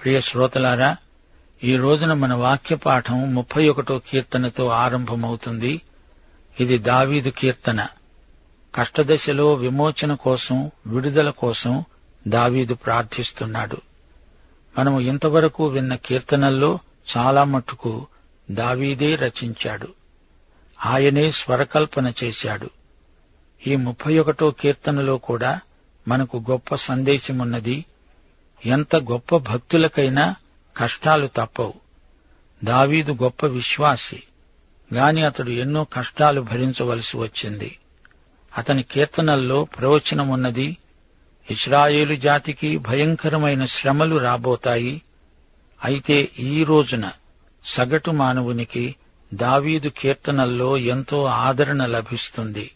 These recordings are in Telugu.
ప్రియ శ్రోతలారా ఈ రోజున మన వాక్య పాఠం ముప్పై ఒకటో కీర్తనతో ఆరంభమవుతుంది. ఇది దావీదు కీర్తన. కష్టదశలో విమోచన కోసం విడుదల కోసం దావీదు ప్రార్థిస్తున్నాడు. మనము ఇంతవరకు విన్న కీర్తనల్లో చాలా మట్టుకు దావీదే రచించాడు. ఆయనే స్వరకల్పన చేశాడు. ఈ ముప్పై ఒకటో కీర్తనలో కూడా మనకు గొప్ప సందేశమున్నది ఎంత గొప్ప భక్తులకైనా కష్టాలు తప్పవు. దావీదు గొప్ప విశ్వాసి. గాని అతడు ఎన్నో కష్టాలు భరించవలసి వచ్చింది. అతని కీర్తనల్లో ప్రవచనమున్నది ఇస్రాయేలు జాతికి భయంకరమైన శ్రమలు రాబోతాయి. అయితే ఈ రోజున సగటు మానవునికి దావీదు కీర్తనల్లో ఎంతో ఆదరణ లభిస్తుంది.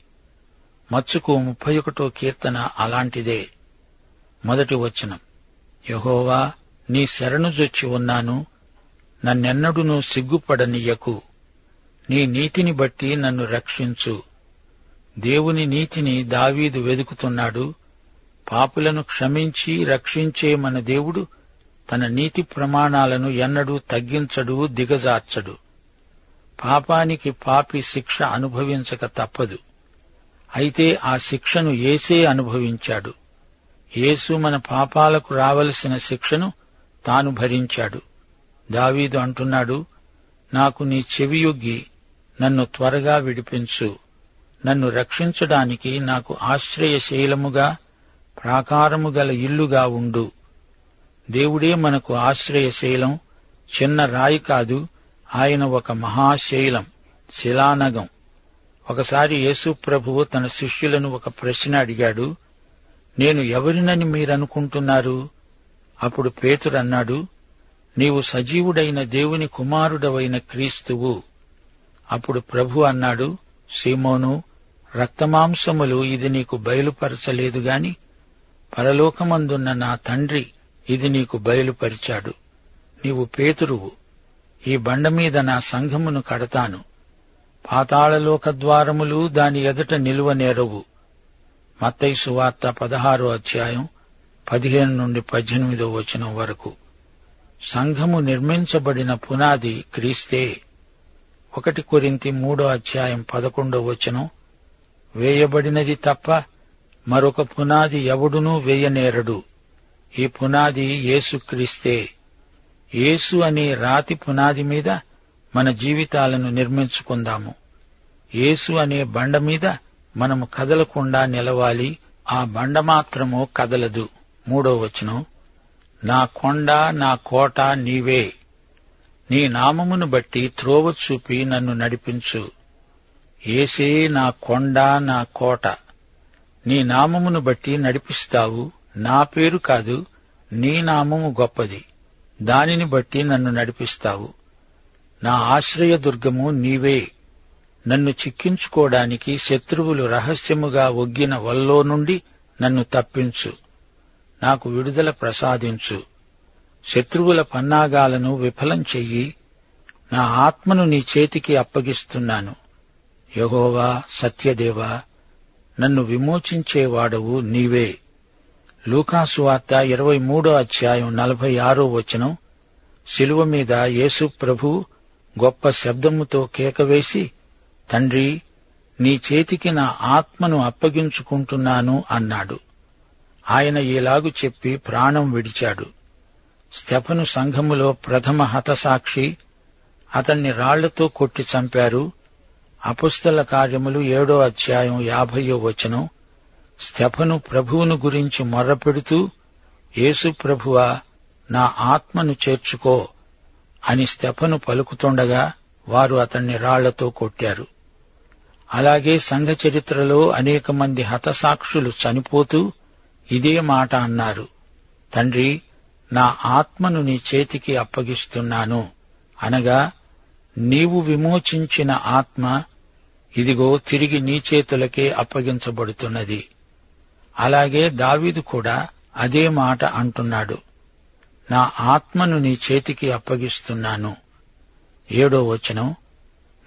మచ్చుకు ముప్పై ఒకటో కీర్తన అలాంటిదే. మొదటి వచనం. యహోవా నీ శరణుజొచ్చి ఉన్నాను. నన్నెన్నడునూ సిగ్గుపడనియకు. నీ నీతిని బట్టి నన్ను రక్షించు. దేవుని నీతిని దావీదు వెదుకుతున్నాడు. పాపులను క్షమించి రక్షించే మన దేవుడు తన నీతి ప్రమాణాలను ఎన్నడూ తగ్గించడు దిగజార్చడు. పాపానికి పాపి శిక్ష అనుభవించక తప్పదు. అయితే ఆ శిక్షను ఏసే అనుభవించాడు. యేసు మన పాపాలకు రావలసిన శిక్షను తాను భరించాడు. దావీదు అంటున్నాడు నాకు నీ చెవియొగ్గి నన్ను త్వరగా విడిపించు. నన్ను రక్షించడానికి నాకు ఆశ్రయశైలముగా ప్రాకారము గల ఇల్లుగా ఉండు. దేవుడే మనకు ఆశ్రయశైలం చిన్న రాయి కాదు ఆయన ఒక మహాశైలం శిలానగం. ఒకసారి యేసు ప్రభువు తన శిష్యులను ఒక ప్రశ్న అడిగాడు నేను ఎవరినని మీరనుకుంటున్నారు? అప్పుడు పేతురన్నాడు నీవు సజీవుడైన దేవుని కుమారుడవైన క్రీస్తువు. అప్పుడు ప్రభు అన్నాడు సీమోను రక్తమాంసములు ఇది నీకు బయలుపరచలేదు గాని పరలోకమందున్న నా తండ్రి ఇది నీకు బయలుపరిచాడు. నీవు పేతురువు. ఈ బండ మీద నా సంఘమును కడతాను. పాతాళలోక ద్వారములు దాని ఎదుట నిలువనేరవు మత్తయి సువార్త పదహారో అధ్యాయం పదిహేను నుండి పద్దెనిమిదో వచనం వరకు. సంఘము నిర్మించబడిన పునాది క్రీస్తే. ఒకటి కొరింతి మూడో అధ్యాయం పదకొండో వచనం. వేయబడినది తప్ప మరొక పునాది ఎవడునూ వేయనేరడు. ఈ పునాది యేసుక్రీస్తే యేసు అనే రాతి పునాది మీద మన జీవితాలను నిర్మించుకుందాము. యేసు అనే బండ మీద మనము కదలకుండా నిలవాలి ఆ బండ మాత్రము కదలదు. మూడో వచనం నా కొండ నా కోట నీవే. నీ నామమును బట్టి త్రోవ చూపి నన్ను నడిపించు. ఏసే నా కొండ నా కోట. నీ నామమును బట్టి నడిపిస్తావు నా పేరు కాదు నీ నామము గొప్పది. దానిని బట్టి నన్ను నడిపిస్తావు. నా ఆశ్రయదుర్గము నీవే. నన్ను చిక్కించుకోవడానికి శత్రువులు రహస్యముగా ఒగ్గిన వల్లో నుండి నన్ను తప్పించు. నాకు విడుదల ప్రసాదించు. శత్రువుల పన్నాగాలను విఫలం చెయ్యి. నా ఆత్మను నీ చేతికి అప్పగిస్తున్నాను. యహోవా సత్యదేవా నన్ను విమోచించేవాడవు నీవే. లూకాసు వార్త ఇరవై మూడో అధ్యాయం నలభై ఆరో వచనం. శిలువ మీద యేసు ప్రభు గొప్ప శబ్దముతో కేకవేసి తండ్రి నీ చేతికి నా ఆత్మను అప్పగించుకుంటున్నాను అన్నాడు. ఆయన ఇలాగు చెప్పి ప్రాణం విడిచాడు. స్టెఫను సంఘములో ప్రథమ హతసాక్షి అతన్ని రాళ్ళతో కొట్టి చంపారు. అపుస్తల కార్యములు ఏడో అధ్యాయం యాభయో వచనం. స్టెఫను ప్రభువును గురించి మొర్రపెడుతూ యేసు ప్రభువా నా ఆత్మను చేర్చుకో అని స్టెఫను పలుకుతుండగా వారు అతన్ని రాళ్ళతో కొట్టారు. అలాగే సంఘ చరిత్రలో అనేక మంది హతసాక్షులు చనిపోతూ ఇదే మాట అన్నారు. తండ్రి నా ఆత్మను నీ చేతికి అప్పగిస్తున్నాను. అనగా నీవు విమోచించిన ఆత్మ ఇదిగో తిరిగి నీ చేతులకే అప్పగించబడుతున్నది. అలాగే దావీదు కూడా అదే మాట అంటున్నాడు. నా ఆత్మను నీ చేతికి అప్పగిస్తున్నాను. ఏడో వచనం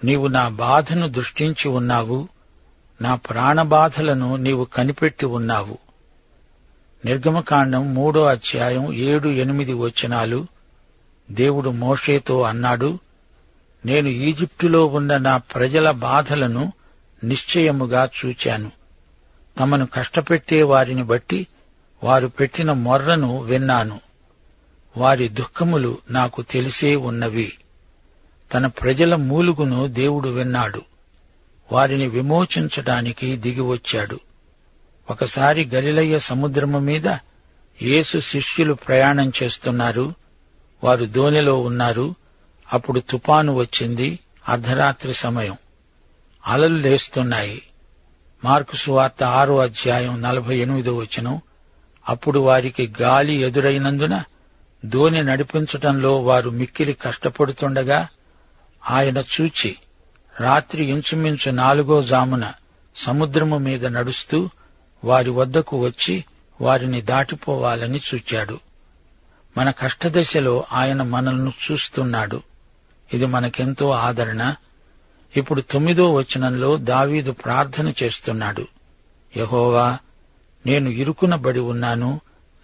నీవు నా బాధను దృష్టించి ఉన్నావు నా ప్రాణబాధలను నీవు కనిపెట్టి ఉన్నావు. నిర్గమకాండం మూడో అధ్యాయం ఏడు ఎనిమిది వచనాలు దేవుడు మోషేతో అన్నాడు నేను ఈజిప్టులో ఉన్న నా ప్రజల బాధలను నిశ్చయముగా చూచాను. తమను కష్టపెట్టే వారిని బట్టి వారు పెట్టిన మొర్రను విన్నాను. వారి దుఃఖములు నాకు తెలిసే ఉన్నవి. తన ప్రజల మూలుగును దేవుడు విన్నాడు. వారిని విమోచించటానికి దిగివచ్చాడు ఒకసారి గలిలయ్య సముద్రము మీద యేసు శిష్యులు ప్రయాణం చేస్తున్నారు. వారు దోణిలో ఉన్నారు. అప్పుడు తుపాను వచ్చింది. అర్ధరాత్రి సమయం. అలలు లేస్తున్నాయి. మార్కు సువార్త ఆరో అధ్యాయం నలభై ఎనిమిదో వచనం. అప్పుడు వారికి గాలి ఎదురైనందున దోణి నడిపించటంలో వారు మిక్కిలి కష్టపడుతుండగా ఆయన చూచి రాత్రి ఇంచుమించు నాలుగో జామున సముద్రము మీద నడుస్తూ వారి వద్దకు వచ్చి వారిని దాటిపోవాలని చూచాడు. మన కష్టదశలో ఆయన మనల్ని చూస్తున్నాడు. ఇది మనకెంతో ఆదరణ. ఇప్పుడు తొమ్మిదో వచనంలో దావీదు ప్రార్థన చేస్తున్నాడు. యహోవా నేను ఇరుకునబడి ఉన్నాను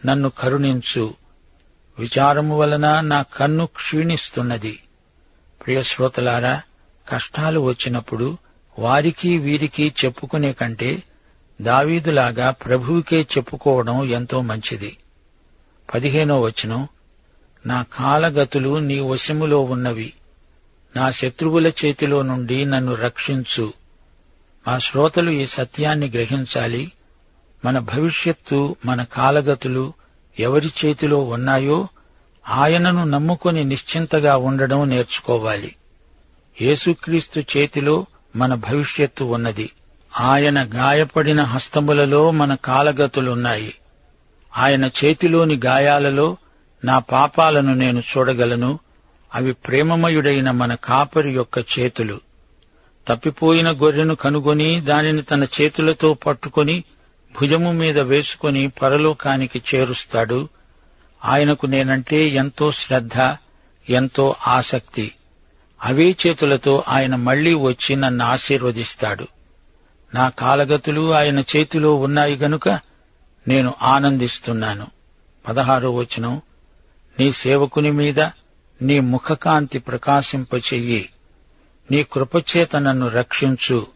నన్ను కరుణించు. విచారము వలన నా కన్ను క్షీణిస్తున్నది. ప్రియ శ్రోతలారా కష్టాలు వచ్చినప్పుడు వారికి వీరికి చెప్పుకునే కంటే దావీదులాగా ప్రభువుకే చెప్పుకోవడం ఎంతో మంచిది. పదిహేనో వచనం నా కాలగతులు నీ వశములో ఉన్నవి. నా శత్రువుల చేతిలో నుండి నన్ను రక్షించు. మా శ్రోతలు ఈ సత్యాన్ని గ్రహించాలి. మన భవిష్యత్తు మన కాలగతులు ఎవరి చేతిలో ఉన్నాయో ఆయనను నమ్ముకొని నిశ్చింతగా ఉండడం నేర్చుకోవాలి. యేసుక్రీస్తు చేతిలో మన భవిష్యత్తు ఉన్నది. ఆయన గాయపడిన హస్తములలో మన కాలగతులున్నాయి. ఆయన చేతిలోని గాయాలలో నా పాపాలను నేను చూడగలను. అవి ప్రేమమయుడైన మన కాపరి యొక్క చేతులు. తప్పిపోయిన గొర్రెను కనుగొని దానిని తన చేతులతో పట్టుకొని భుజము మీద వేసుకొని పరలోకానికి చేరుస్తాడు. ఆయనకు నేనంటే ఎంతో శ్రద్ధ ఎంతో ఆసక్తి. అవే చేతులతో ఆయన మళ్ళీ వచ్చి నన్ను ఆశీర్వదిస్తాడు. నా కాలగతులు ఆయన చేతిలో ఉన్నాయి గనుక నేను ఆనందిస్తున్నాను. పదహారో వచనం నీ సేవకుని మీద నీ ముఖకాంతి ప్రకాశింపచెయ్యి నీ కృపచేత నన్ను రక్షించు.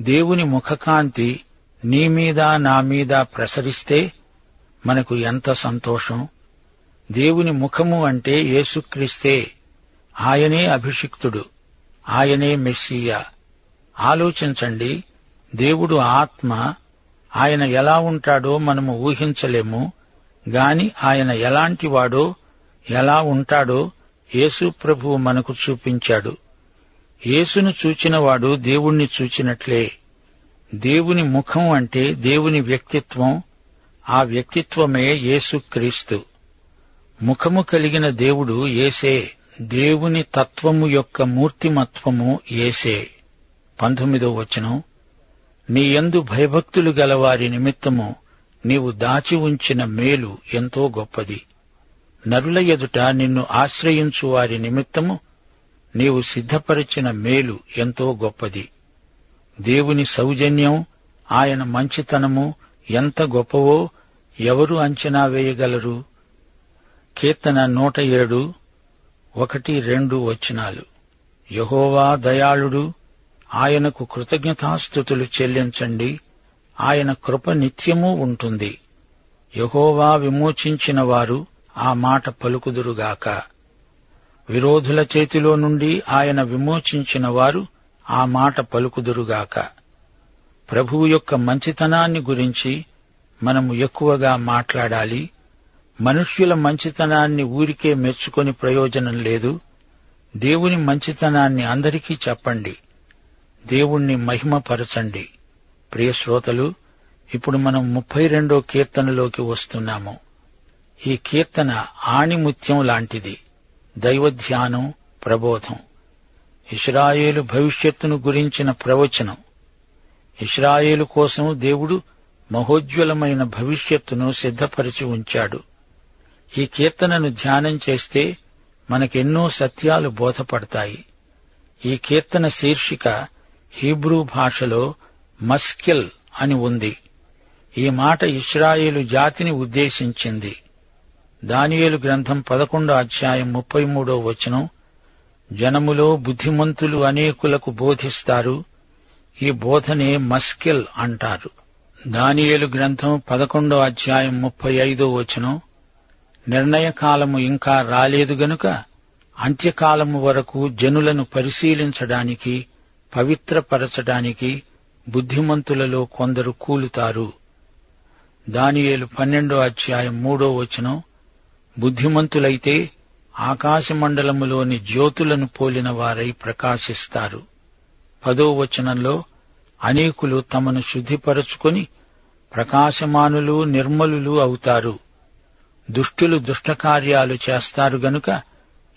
దేవుని ముఖకాంతి నీ మీద నా మీద ప్రసరిస్తే మనకు ఎంత సంతోషం? దేవుని ముఖము అంటే యేసుక్రీస్తే. ఆయనే అభిషిక్తుడు. ఆయనే మెస్సియా. ఆలోచించండి దేవుడు ఆత్మ ఆయన ఎలా ఉంటాడో మనము ఊహించలేము గాని ఆయన ఎలాంటివాడో ఎలా ఉంటాడో యేసు ప్రభువు మనకు చూపించాడు. యేసును చూచినవాడు దేవుణ్ణి చూచినట్లే. దేవుని ముఖం అంటే దేవుని వ్యక్తిత్వం ఆ వ్యక్తిత్వమే యేసుక్రీస్తు. ముఖము కలిగిన దేవుడు ఏసే దేవుని తత్వము యొక్క మూర్తిమత్వము ఏసే పంతొమ్మిదో వచనం. నీ ఎందు భయభక్తులు గలవారి నిమిత్తము నీవు దాచి ఉంచిన మేలు ఎంతో గొప్పది. నరుల ఎదుట నిన్ను ఆశ్రయించు వారి నిమిత్తము నీవు సిద్ధపరిచిన మేలు ఎంతో గొప్పది. దేవుని సౌజన్యం ఆయన మంచితనము ఎంత గొప్పవో ఎవరు అంచనా వేయగలరు? కీర్తన నూట ఏడు ఒకటి రెండు వచనాలు. యహోవా దయాళుడు ఆయనకు కృతజ్ఞతాస్థుతులు చెల్లించండి. ఆయన కృప నిత్యమూ ఉంటుంది. యహోవా విమోచించిన వారు ఆ మాట పలుకుదురుగాక. విరోధుల చేతిలో నుండి ఆయన విమోచించిన వారు ఆ మాట పలుకుదురుగాక. ప్రభువు యొక్క మంచితనాన్ని గురించి మనము ఎక్కువగా మాట్లాడాలి. మనుష్యుల మంచితనాన్ని ఊరికే మెచ్చుకొని ప్రయోజనం లేదు. దేవుని మంచితనాన్ని అందరికీ చెప్పండి. దేవుణ్ణి మహిమపరచండి. ప్రియ శ్రోతలు ఇప్పుడు మనం ముప్పై రెండో కీర్తనలోకి వస్తున్నాము. ఈ కీర్తన ఆణిముత్యం లాంటిది. దైవధ్యానం ప్రబోధం. ఇస్రాయేలు భవిష్యత్తును గురించిన ప్రవచనం. ఇస్రాయేలు కోసం దేవుడు మహోజ్వలమైన భవిష్యత్తును సిద్ధపరిచి ఉంచాడు. ఈ కీర్తనను ధ్యానం చేస్తే మనకెన్నో సత్యాలు బోధపడతాయి. ఈ కీర్తన శీర్షిక హీబ్రూ భాషలో మస్కిల్ అని ఉంది. ఈ మాట ఇస్రాయేలు జాతిని ఉద్దేశించింది. దానియేలు గ్రంథం పదకొండో అధ్యాయం ముప్పై మూడో వచనం జనములో బుద్ధిమంతులు అనేకులకు బోధిస్తారు ఈ బోధనే మస్కిల్ అంటారు. దానియేలు గ్రంథం పదకొండో అధ్యాయం ముప్పై ఐదో వచనం నిర్ణయకాలము ఇంకా రాలేదు గనుక అంత్యకాలము వరకు జనులను పరిశీలించడానికి పవిత్రపరచడానికి బుద్ధిమంతులలో కొందరు కూలుతారు. దానియేలు పన్నెండో అధ్యాయం మూడో వచనం బుద్ధిమంతులైతే ఆకాశమండలములోని జ్యోతులను పోలిన వారై ప్రకాశిస్తారు. పదో వచనంలో అనేకులు తమను శుద్ధిపరచుకొని ప్రకాశమానులు నిర్మలులు అవుతారు. దుష్టులు దుష్టకార్యాలు చేస్తారు గనుక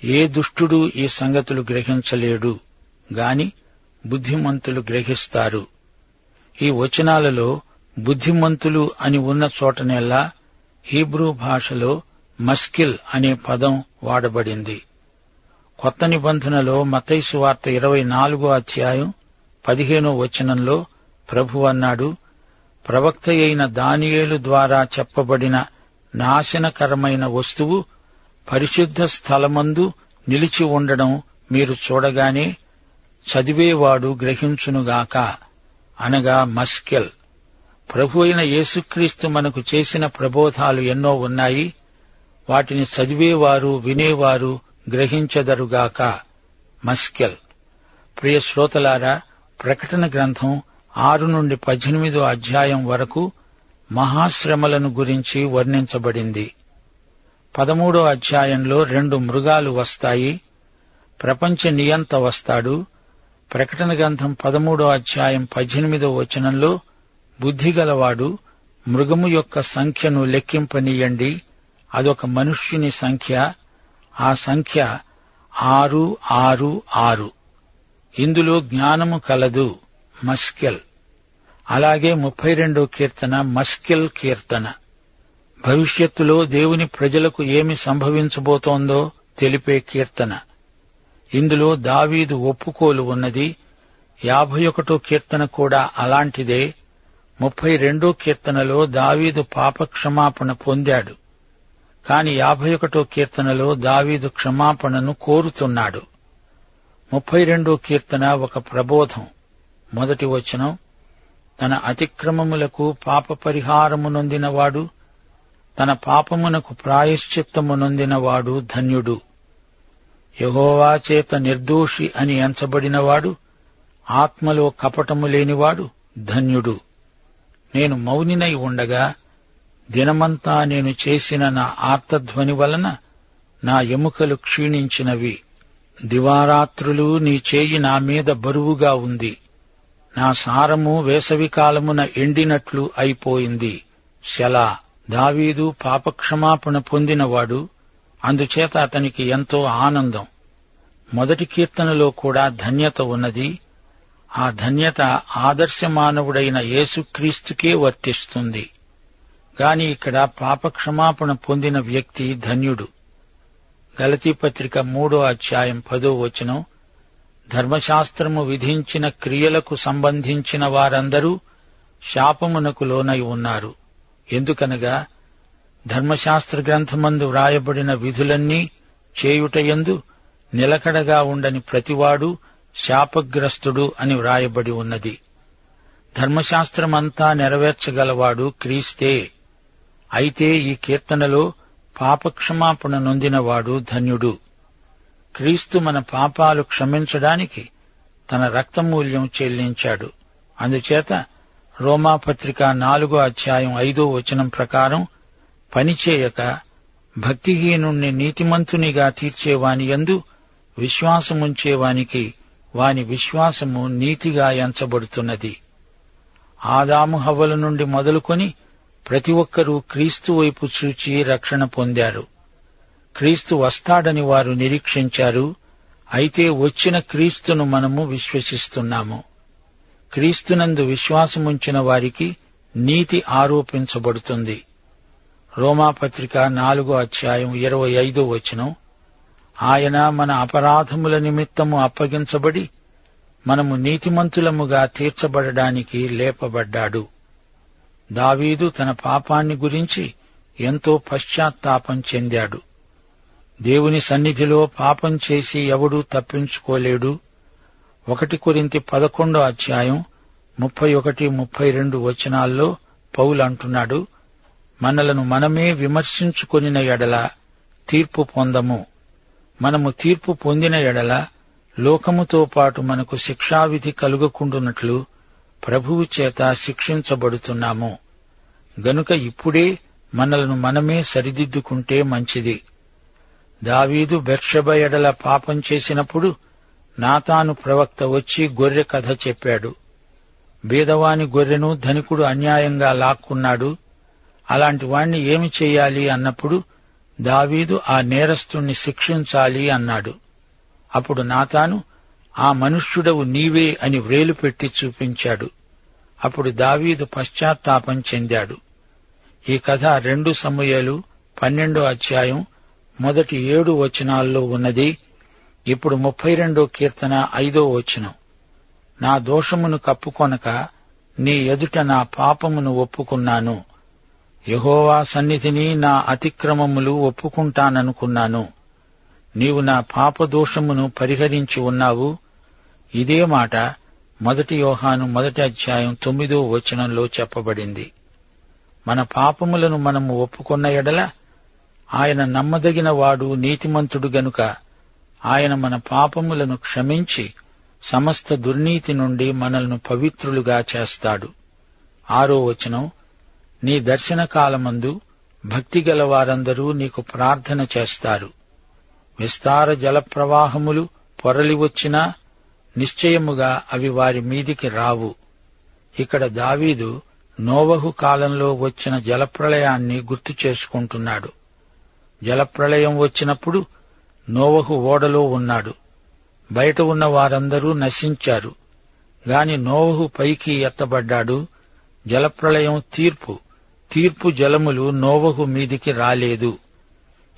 ఏ దుష్టుడు ఈ సంగతులు గ్రహించలేడు గాని బుద్ధిమంతులు గ్రహిస్తారు. ఈ వచనాలలో బుద్ధిమంతులు అని ఉన్న చోటనెల్లా హీబ్రూ భాషలో మస్కిల్ అనే పదం వాడబడింది. కొత్త నిబంధనలో మతైసు వార్త ఇరవై నాలుగో అధ్యాయం పదిహేనో వచనంలో ప్రభు అన్నాడు ప్రవక్త అయిన దానియేలు ద్వారా చెప్పబడిన నాశనకరమైన వస్తువు పరిశుద్ధ స్థలమందు నిలిచి ఉండడం మీరు చూడగానే చదివేవాడు గ్రహించునుగాక. అనగా మస్కెల్. ప్రభు అయిన యేసుక్రీస్తు మనకు చేసిన ప్రబోధాలు ఎన్నో ఉన్నాయి. వాటిని చదివేవారు వినేవారు గ్రహించదరుగాక. మస్కెల్. ప్రియ శ్రోతలారా ప్రకటన గ్రంథం ఆరు నుండి పద్దెనిమిదో అధ్యాయం వరకు మహాశ్రమలను గురించి వర్ణించబడింది. పదమూడో అధ్యాయంలో రెండు మృగాలు వస్తాయి. ప్రపంచ నియంత వస్తాడు. ప్రకటన గ్రంథం పదమూడో అధ్యాయం పద్దెనిమిదో వచనంలో బుద్ధిగలవాడు మృగము యొక్క సంఖ్యను లెక్కింపనీయండి. అదొక మనుష్యుని సంఖ్య. ఆ సంఖ్య ఆరు ఆరు ఆరు. ఇందులో జ్ఞానము కలదు. మస్కెల్. అలాగే ముప్పై రెండో కీర్తన మస్కిల్ కీర్తన. భవిష్యత్తులో దేవుని ప్రజలకు ఏమి సంభవించబోతోందో తెలిపే కీర్తన. ఇందులో దావీదు ఒప్పుకోలు ఉన్నది. యాభై ఒకటో కీర్తన కూడా అలాంటిదే. ముప్పై రెండో కీర్తనలో దావీదు పాపక్షమాపణ పొందాడు. కాని యాభై ఒకటో కీర్తనలో దావీదు క్షమాపణను కోరుతున్నాడు. ముప్పై రెండో కీర్తన ఒక ప్రబోధం. మొదటి వచనం తన అతిక్రమములకు పాప పరిహారము నొందినవాడు తన పాపమునకు ప్రాయశ్చిత్తము నొందినవాడు ధన్యుడు. యహోవా చేత నిర్దోషి అని ఎంచబడినవాడు ఆత్మలో కపటము లేనివాడు ధన్యుడు. నేను మౌనినై ఉండగా దినమంతా నేను చేసిన నా ఆర్తధ్వని వలన నా ఎముకలు క్షీణించినవి. దివారాత్రులు నీ చేయి నా మీద బరువుగా ఉంది. నా సారము వేసవికాలమున ఎండినట్లు అయిపోయింది. శలా. దావీదు పాపక్షమాపణ పొందినవాడు అందుచేత అతనికి ఎంతో ఆనందం. మొదటి కీర్తనలో కూడా ధన్యత ఉన్నది. ఆ ధన్యత ఆదర్శ మానవుడైన యేసుక్రీస్తుకే వర్తిస్తుంది. గాని ఇక్కడ పాపక్షమాపణ పొందిన వ్యక్తి ధన్యుడు. గలతీ పత్రిక మూడో అధ్యాయం పదో వచనం ధర్మశాస్త్రము విధించిన క్రియలకు సంబంధించిన వారందరూ శాపమునకు లోనై ఉన్నారు. ఎందుకనగా ధర్మశాస్త్ర గ్రంథమందు వ్రాయబడిన విధులన్నీ చేయుటయందు నిలకడగా ఉండని ప్రతివాడు శాపగ్రస్తుడు అని వ్రాయబడి ఉన్నది. ధర్మశాస్త్రమంతా నెరవేర్చగలవాడు క్రీస్తే. అయితే ఈ కీర్తనలో పాపక్షమాపణ నొందినవాడు ధన్యుడు. క్రీస్తు మన పాపాలు క్షమించడానికి తన రక్తమూల్యం చెల్లించాడు. అందుచేత రోమాపత్రిక నాలుగో అధ్యాయం ఐదో వచనం ప్రకారం పనిచేయక భక్తిహీనుణ్ణి నీతిమంతునిగా తీర్చేవాని యందు విశ్వాసముంచేవానికి వాని విశ్వాసము నీతిగా ఎంచబడుతున్నది. ఆదాము హవ్వల నుండి మొదలుకొని ప్రతి ఒక్కరూ క్రీస్తు వైపు చూచి రక్షణ పొందారు. క్రీస్తు వస్తాడని వారు నిరీక్షించారు అయితే వచ్చిన క్రీస్తును మనము విశ్వసిస్తున్నాము. క్రీస్తునందు విశ్వాసముంచిన వారికి నీతి ఆరోపించబడుతుంది. రోమాపత్రిక నాలుగో అధ్యాయం ఇరవై ఐదో వచనం ఆయన మన అపరాధముల నిమిత్తము అప్పగించబడి మనము నీతిమంతులముగా తీర్చబడడానికి లేపబడ్డాడు. దావీదు తన పాపాన్ని గురించి ఎంతో పశ్చాత్తాపం చెందాడు. దేవుని సన్నిధిలో పాపం చేసి ఎవడూ తప్పించుకోలేడు. ఒకటి కొరింతి పదకొండో అధ్యాయం ముప్పై ఒకటి ముప్పై రెండు వచనాల్లో పౌలు అంటున్నాడు మనలను మనమే విమర్శించుకొనిన ఎడల తీర్పు పొందము. మనము తీర్పు పొందిన ఎడల లోకముతో పాటు మనకు శిక్షావిధి కలుగకుండునట్లు ప్రభువు చేత శిక్షించబడుతున్నాము. గనుక ఇప్పుడే మనలను మనమే సరిదిద్దుకుంటే మంచిది. దావీదు బెర్షబ ఎడల పాపం చేసినప్పుడు నాతాను ప్రవక్త వచ్చి గొర్రె కథ చెప్పాడు. బీదవాని గొర్రెను ధనికుడు అన్యాయంగా లాక్కున్నాడు. అలాంటి వాణ్ణి ఏమి చెయ్యాలి అన్నప్పుడు దావీదు ఆ నేరస్తుణ్ణి శిక్షించాలి అన్నాడు. అప్పుడు నాతాను ఆ మనుష్యుడవు నీవే అని వ్రేలు పెట్టి చూపించాడు. అప్పుడు దావీదు పశ్చాత్తాపం చెందాడు. ఈ కథ రెండు సమయాలు పన్నెండో అధ్యాయం మొదటి ఏడు వచనాల్లో ఉన్నది. ఇప్పుడు ముప్పై రెండో కీర్తన ఐదో వచనం. నా దోషమును కప్పుకొనక నీ ఎదుట నా పాపమును ఒప్పుకున్నాను. యహోవా సన్నిధిని నా అతిక్రమములు ఒప్పుకుంటాననుకున్నాను. నీవు నా పాపదోషమును పరిహరించి ఉన్నావు. ఇదే మాట మొదటి యోహాను మొదటి అధ్యాయం తొమ్మిదో వచనంలో చెప్పబడింది. మన పాపములను మనము ఒప్పుకున్న ఎడల ఆయన నమ్మదగిన వాడు నీతిమంతుడు గనుక ఆయన మన పాపములను క్షమించి సమస్త దుర్నీతి నుండి మనల్ని పవిత్రులుగా చేస్తాడు. ఆరో వచనం నీ దర్శన కాలమందు భక్తిగల వారందరూ నీకు ప్రార్థన చేస్తారు. విస్తార జలప్రవాహములు పొరలి వచ్చినా నిశ్చయముగా అవి వారి మీదికి రావు. ఇక్కడ దావీదు నోవహు కాలంలో వచ్చిన జలప్రళయాన్ని గుర్తు చేసుకుంటున్నాడు. జలప్రళయం వచ్చినప్పుడు నోవహు ఓడలో ఉన్నాడు. బయట ఉన్న వారందరూ నశించారు. గాని నోవహు పైకి ఎత్తబడ్డాడు. జలప్రళయం తీర్పు. తీర్పు జలములు నోవహు మీదికి రాలేదు.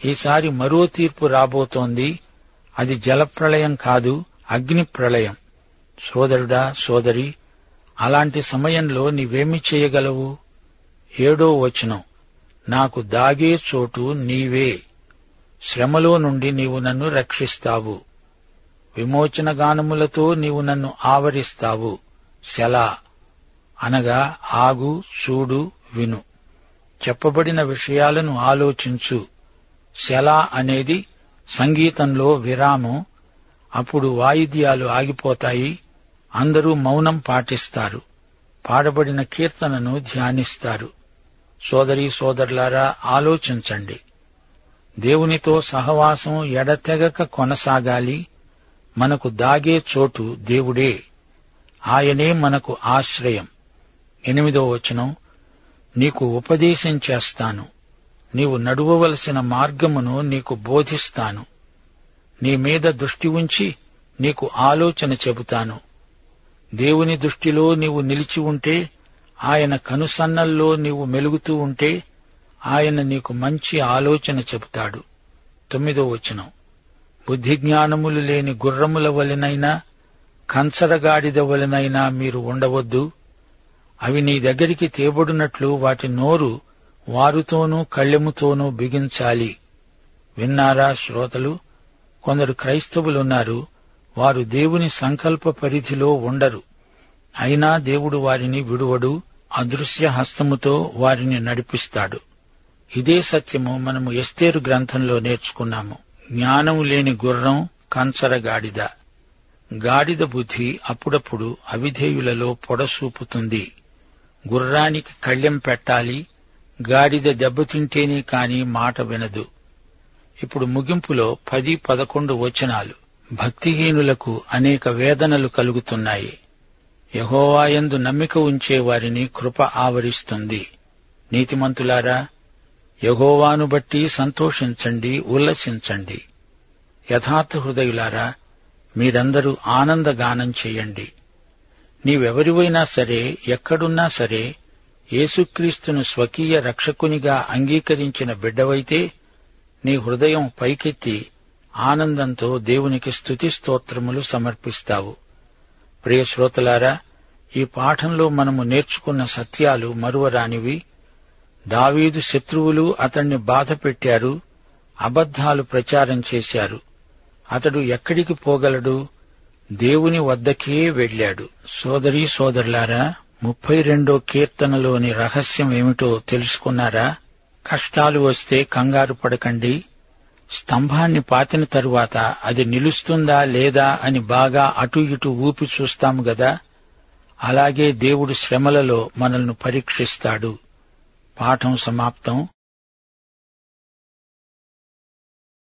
ఈసారి మరో తీర్పు రాబోతోంది. అది జలప్రళయం కాదు అగ్ని ప్రళయం సోదరుడా సోదరి అలాంటి సమయంలో నీవేమి చేయగలవు? ఏడో వచనం. నాకు దాగే చోటు నీవే. శ్రమలో నుండి నీవు నన్ను రక్షిస్తావు. విమోచన గానములతో నీవు నన్ను ఆవరిస్తావు. శలా. అనగా ఆగు చూడు విను. చెప్పబడిన విషయాలను ఆలోచించు. శలా అనేది సంగీతంలో విరామం. అప్పుడు వాయిద్యాలు ఆగిపోతాయి. అందరూ మౌనం పాటిస్తారు. పాడబడిన కీర్తనను ధ్యానిస్తారు. సోదరీ సోదరులారా ఆలోచించండి. దేవునితో సహవాసం ఎడతెగక కొనసాగాలి. మనకు దాగే చోటు దేవుడే. ఆయనే మనకు ఆశ్రయం. ఎనిమిదో వచనం నీకు ఉపదేశం చేస్తాను. నీవు నడువవలసిన మార్గమును నీకు బోధిస్తాను. నీ మీద దృష్టి ఉంచి నీకు ఆలోచన చెబుతాను. దేవుని దృష్టిలో నీవు నిలిచి ఉంటే ఆయన కనుసన్నల్లో నీవు మెలుగుతూ ఉంటే ఆయన నీకు మంచి ఆలోచన చెబుతాడు. తొమ్మిదో వచనం. బుద్ధిజ్ఞానములు లేని గుర్రముల వలెనైనా కంచరగాడిద వలెనైనా మీరు ఉండవద్దు. అవి నీ దగ్గరికి తేబడినట్లు వాటి నోరు వారుతోనూ కళ్ళెముతోనూ బిగించాలి. విన్నారా శ్రోతలు? కొందరు క్రైస్తవులున్నారు వారు దేవుని సంకల్ప పరిధిలో ఉండరు. అయినా దేవుడు వారిని విడువడు అదృశ్య హస్తముతో వారిని నడిపిస్తాడు. ఇదే సత్యము మనము ఎస్తేరు గ్రంథంలో నేర్చుకున్నాము. జ్ఞానం లేని గుర్రం కంచర గాడిద. గాడిద బుద్ధి అప్పుడప్పుడు అవిధేయులలో పొడసూపుతుంది. గుర్రానికి కళ్ళెం పెట్టాలి గాడిద దెబ్బతింటేనే కాని మాట వినదు. ఇప్పుడు ముగింపులో పది పదకొండు వచనాలు. భక్తిహీనులకు అనేక వేదనలు కలుగుతున్నాయి. యహోవాయందు నమ్మిక ఉంచే వారిని కృప ఆవరిస్తుంది. నీతిమంతులారా యహోవాను బట్టి సంతోషించండి ఉల్లసించండి. యథార్థ హృదయులారా మీరందరూ ఆనందగానం చేయండి. నీవెవరివైనా సరే ఎక్కడున్నా సరే యేసుక్రీస్తును స్వకీయ రక్షకునిగా అంగీకరించిన బిడ్డవైతే నీ హృదయం పైకెత్తి ఆనందంతో దేవునికి స్తుతి స్తోత్రములు సమర్పిస్తావు. ప్రియశ్రోతలారా ఈ పాఠంలో మనము నేర్చుకున్న సత్యాలు మరువరానివి. దావీదు శత్రువులు అతణ్ణి బాధపెట్టారు అబద్ధాలు ప్రచారం చేశారు. అతడు ఎక్కడికి పోగలడు? దేవుని వద్దకే వెళ్ళాడు. సోదరీ సోదరులారా ముప్పై రెండో కీర్తనలోని రహస్యం ఏమిటో తెలుసుకున్నారా? కష్టాలు వస్తే కంగారు పడకండి. స్తంభాన్ని పాతిన తరువాత అది నిలుస్తుందా లేదా అని బాగా అటు ఇటు ఊపి చూస్తాము గదా? అలాగే దేవుడు శ్రమలలో మనల్ని పరీక్షిస్తాడు. పాఠం సమాప్తం.